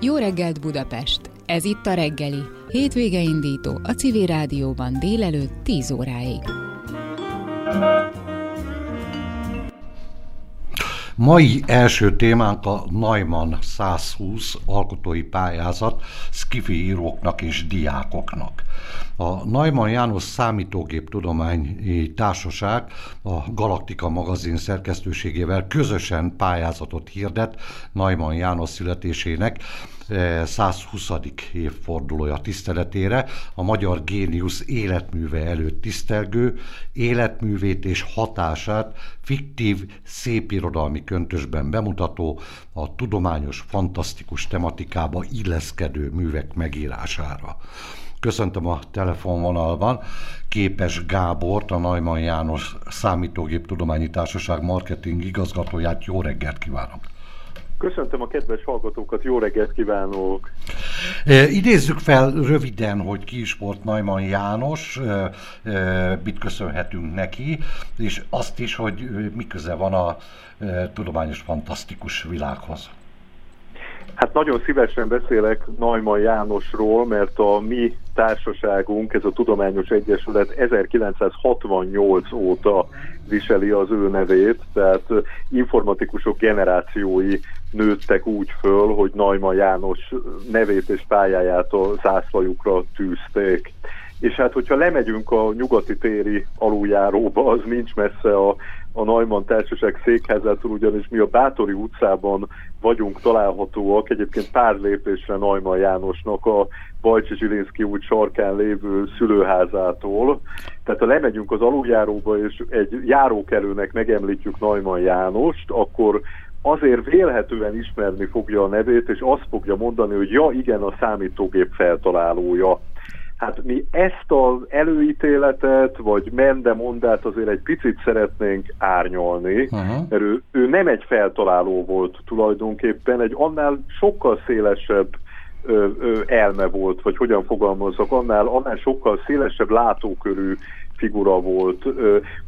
Jó reggelt Budapest! Ez itt a reggeli. Hétvége indító a Civil Rádióban délelőtt 10 óráig. Mai első témánk a Neumann 120 alkotói pályázat skifi íróknak és diákoknak. A Neumann János Számítógép Tudományi Társaság a Galaktika magazin szerkesztőségével közösen pályázatot hirdet Neumann János születésének 120. évfordulója tiszteletére a magyar géniusz életműve előtt tisztelgő, életművét és hatását fiktív, szépirodalmi köntösben bemutató, a tudományos, fantasztikus tematikába illeszkedő művek megírására. Köszöntöm a telefonvonalban Képes Gábort, a Neumann János Számítógép Tudományi Társaság marketing igazgatóját. Jó reggelt kívánok! Köszöntöm a kedves hallgatókat, jó reggelt kívánok! E, idézzük fel röviden, hogy ki is volt Neumann János, e, e, mit köszönhetünk neki, és azt is, hogy mi köze van a e, tudományos fantasztikus világhoz. Hát nagyon szívesen beszélek Neumann Jánosról, mert a mi társaságunk, ez a Tudományos Egyesület 1968 óta viseli az ő nevét, tehát informatikusok generációi nőttek úgy föl, hogy Neumann János nevét és pályáját a zászlajukra tűzték. És hát, hogyha lemegyünk a nyugati téri aluljáróba, az nincs messze a, a Neumann Társaság székházától, ugyanis mi a Bátori utcában vagyunk találhatóak, egyébként pár lépésre Neumann Jánosnak a Bajcsi Zsilinszki út sarkán lévő szülőházától. Tehát ha lemegyünk az aluljáróba, és egy járókelőnek megemlítjük Neumann Jánost, akkor azért vélhetően ismerni fogja a nevét, és azt fogja mondani, hogy ja, igen, a számítógép feltalálója. Hát mi ezt az előítéletet, vagy mendemondát azért egy picit szeretnénk árnyolni, uh-huh. mert ő, ő nem egy feltaláló volt tulajdonképpen, egy annál sokkal szélesebb ö, ö, elme volt, vagy hogyan fogalmazok, annál, annál sokkal szélesebb látókörű figura volt.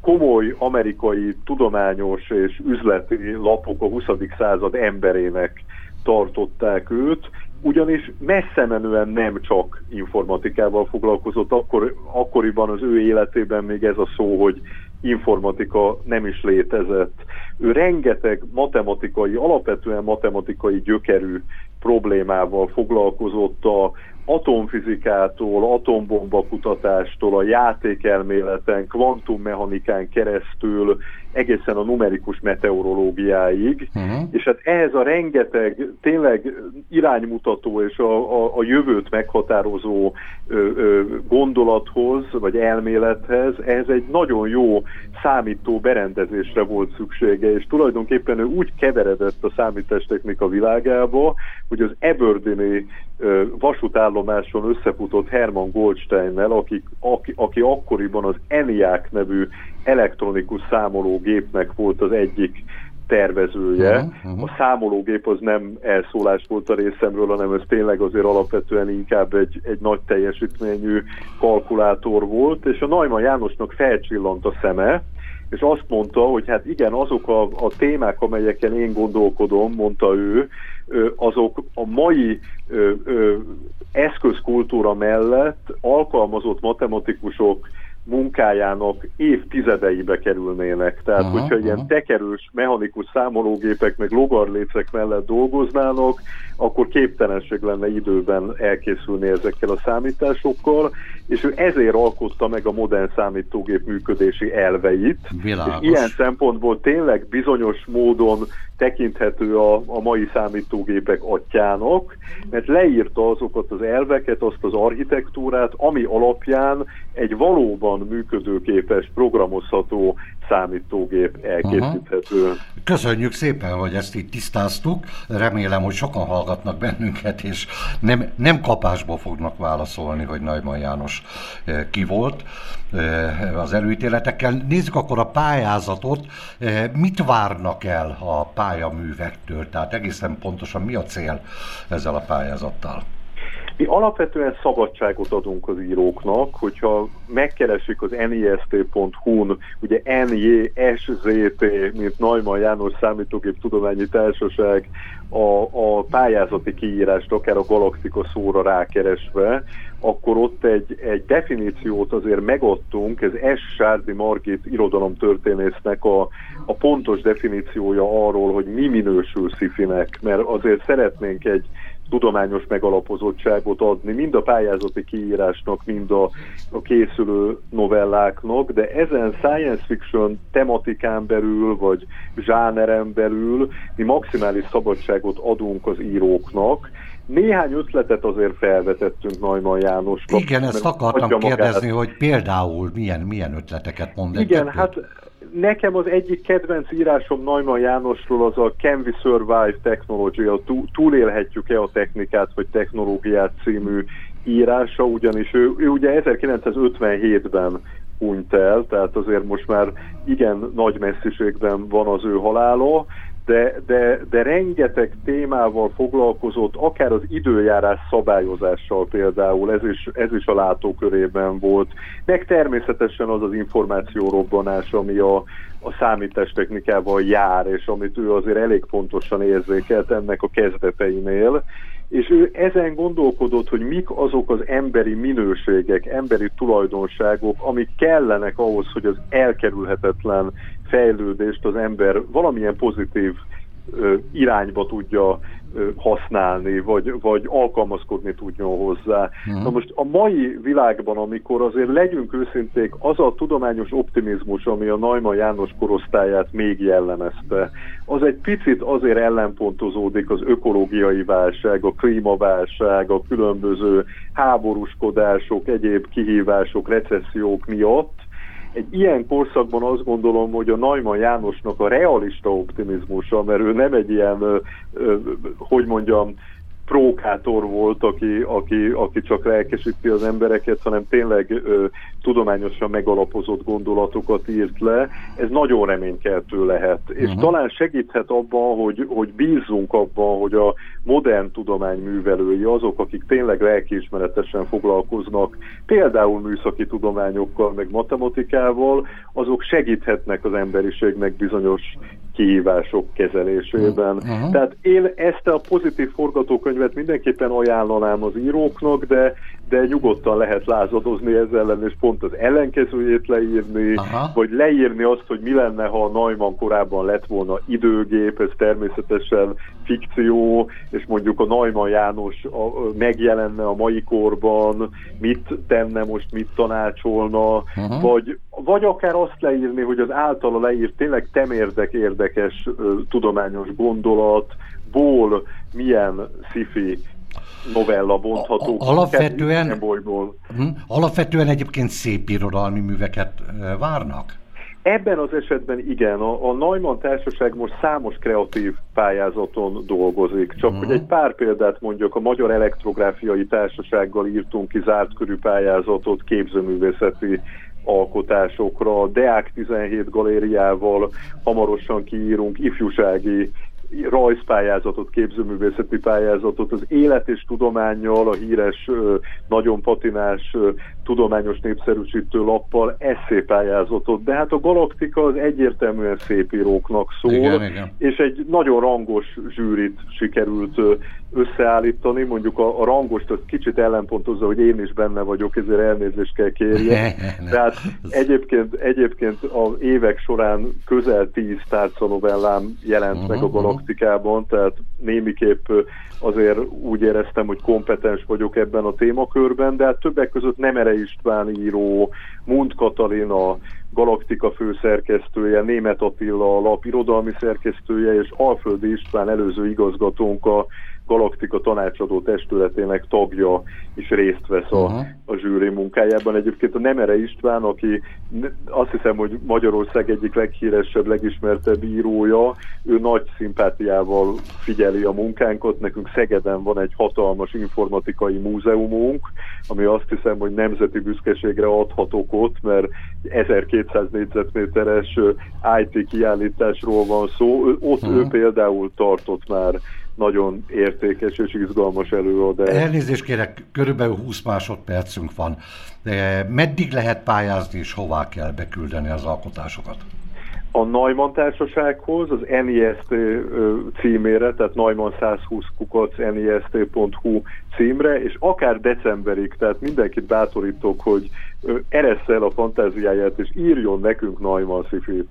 Komoly amerikai tudományos és üzleti lapok a 20. század emberének tartották őt, ugyanis messze menően nem csak informatikával foglalkozott, akkor, akkoriban az ő életében még ez a szó, hogy informatika nem is létezett. Ő rengeteg matematikai, alapvetően matematikai gyökerű problémával foglalkozott a atomfizikától, atombomba kutatástól, a játékelméleten, kvantummechanikán keresztül, egészen a numerikus meteorológiáig, uh-huh. és hát ehhez a rengeteg tényleg iránymutató és a, a, a jövőt meghatározó ö, ö, gondolathoz, vagy elmélethez, ez egy nagyon jó számító berendezésre volt szüksége, és tulajdonképpen ő úgy keveredett a számítástechnika világába, hogy az Eberdyni vasútállomáson összefutott Hermann Goldsteinnel, aki, aki, aki akkoriban az ENIAC nevű elektronikus számológépnek volt az egyik tervezője. Uh-huh, uh-huh. A számológép az nem elszólás volt a részemről, hanem ez tényleg azért alapvetően inkább egy, egy nagy teljesítményű kalkulátor volt, és a Neumann Jánosnak felcsillant a szeme, és azt mondta, hogy hát igen, azok a, a témák, amelyeken én gondolkodom, mondta ő, azok a mai ö, ö, eszközkultúra mellett alkalmazott matematikusok munkájának évtizedeibe kerülnének. Tehát, aha, hogyha aha. ilyen tekerős, mechanikus számológépek meg logarlécek mellett dolgoznának, akkor képtelenség lenne időben elkészülni ezekkel a számításokkal, és ő ezért alkotta meg a modern számítógép működési elveit. Világos. És ilyen szempontból tényleg bizonyos módon tekinthető a, a mai számítógépek atyának, mert leírta azokat az elveket, azt az architektúrát, ami alapján egy valóban működőképes, programozható számítógép elkészíthető. Aha. Köszönjük szépen, hogy ezt itt tisztáztuk. Remélem, hogy sokan hallgatnak bennünket, és nem, nem kapásból fognak válaszolni, hogy Neumann János eh, ki volt eh, az előítéletekkel. Nézzük akkor a pályázatot. Eh, mit várnak el a pályaművektől? Tehát egészen pontosan mi a cél ezzel a pályázattal? Mi alapvetően szabadságot adunk az íróknak, hogyha megkeresik az nist.hu-n, ugye NJSZT, mint Neumann János Számítógép Tudományi Társaság, a, a pályázati kiírást, akár a galaktika szóra rákeresve, akkor ott egy, egy definíciót azért megadtunk, ez S. Sárdi Margit irodalomtörténésznek a, a pontos definíciója arról, hogy mi minősül szifinek, mert azért szeretnénk egy tudományos megalapozottságot adni, mind a pályázati kiírásnak, mind a, a készülő novelláknak, de ezen science fiction tematikán belül, vagy zsáneren belül mi maximális szabadságot adunk az íróknak, néhány ötletet azért felvetettünk Neumann János. Igen, ezt akartam kérdezni, magát. hogy például milyen, milyen ötleteket mond Igen, hát nekem az egyik kedvenc írásom Neumann Jánosról az a Can we survive technology, a túlélhetjük-e a technikát vagy technológiát című írása, ugyanis ő, ő ugye 1957-ben hunyt el, tehát azért most már igen nagy messziségben van az ő halála, de, de, de rengeteg témával foglalkozott, akár az időjárás szabályozással például, ez is, ez is a látókörében volt, meg természetesen az az információrobbanás, ami a, a számítástechnikával jár, és amit ő azért elég pontosan érzékelt ennek a kezdeteinél, és ő ezen gondolkodott, hogy mik azok az emberi minőségek, emberi tulajdonságok, amik kellenek ahhoz, hogy az elkerülhetetlen fejlődést az ember valamilyen pozitív irányba tudja használni, vagy, vagy alkalmazkodni tudjon hozzá. Uh-huh. Na most a mai világban, amikor azért legyünk őszinték, az a tudományos optimizmus, ami a Naima János korosztályát még jellemezte, az egy picit azért ellenpontozódik az ökológiai válság, a klímaválság, a különböző háborúskodások, egyéb kihívások, recessziók miatt, egy ilyen korszakban azt gondolom, hogy a Neumann Jánosnak a realista optimizmusa, mert ő nem egy ilyen, hogy mondjam, prókátor volt, aki, aki, aki csak lelkesíti az embereket, hanem tényleg ö, tudományosan megalapozott gondolatokat írt le. Ez nagyon reménykeltő lehet. Uh-huh. És mhm. talán segíthet abban, hogy, hogy bízzunk abban, hogy a modern tudomány művelői, azok, akik tényleg lelkiismeretesen foglalkoznak, például műszaki tudományokkal, meg matematikával, azok segíthetnek az emberiségnek bizonyos kihívások kezelésében. Uh-huh. Tehát én ezt a pozitív forgatókönyvet mindenképpen ajánlanám az íróknak, de, de nyugodtan lehet lázadozni ezzel ellen, és pont az ellenkezőjét leírni, uh-huh. vagy leírni azt, hogy mi lenne, ha a Neumann korábban lett volna időgép, ez természetesen fikció, és mondjuk a Neumann János a, megjelenne a mai korban, mit tenne most, mit tanácsolna, uh-huh. vagy, vagy akár azt leírni, hogy az általa leírt tényleg temérdek érdekes tudományos gondolatból milyen sci novella bontható. Alapvetően, hm, alapvetően egyébként szép irodalmi műveket várnak? Ebben az esetben igen, a, a Neumann Társaság most számos kreatív pályázaton dolgozik. Csak uh-huh. hogy egy pár példát mondjak, a Magyar Elektrográfiai Társasággal írtunk ki zárt körű pályázatot képzőművészeti alkotásokra, a Deák 17 galériával hamarosan kiírunk ifjúsági rajzpályázatot, képzőművészeti pályázatot, az élet és tudományjal, a híres, nagyon patinás tudományos népszerűsítő lappal eszépályázatot, de hát a Galaktika az egyértelműen szépíróknak szól, igen, igen. és egy nagyon rangos zsűrit sikerült összeállítani, mondjuk a, a rangost az kicsit ellenpontozza, hogy én is benne vagyok, ezért elnézést kell kérjek. Tehát egyébként, egyébként az évek során közel tíz tárcanovellám jelent uh-huh, meg a uh-huh. Galaktikában, tehát némiképp azért úgy éreztem, hogy kompetens vagyok ebben a témakörben, de hát többek között Nemere István író, Mund Katalina, Galaktika főszerkesztője, Német Attila a lap irodalmi szerkesztője, és Alföldi István előző igazgatónk a Galaktika tanácsadó testületének tagja is részt vesz a, uh-huh. a zsűri munkájában. Egyébként a Nemere István, aki azt hiszem, hogy Magyarország egyik leghíresebb, legismertebb írója, ő nagy szimpátiával figyeli a munkánkat. Nekünk Szegeden van egy hatalmas informatikai múzeumunk, ami azt hiszem, hogy nemzeti büszkeségre adhatok ott, mert 1200 négyzetméteres IT kiállításról van szó. Ott uh-huh. ő például tartott már nagyon értékes és izgalmas előadás. Elnézést kérek, körülbelül 20 másodpercünk van. Meddig lehet pályázni és hová kell beküldeni az alkotásokat? a Neumann társasághoz, az NIST címére, tehát Neumann 120 kukac NIST.hu címre, és akár decemberig, tehát mindenkit bátorítok, hogy eresse el a fantáziáját, és írjon nekünk Neumann szifét.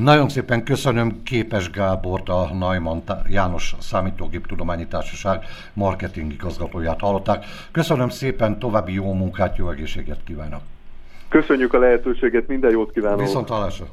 Nagyon szépen köszönöm Képes Gábort, a Neumann János Számítógép Tudományi Társaság marketing igazgatóját hallották. Köszönöm szépen, további jó munkát, jó egészséget kívánok! Köszönjük a lehetőséget, minden jót kívánok! Viszont hallásra!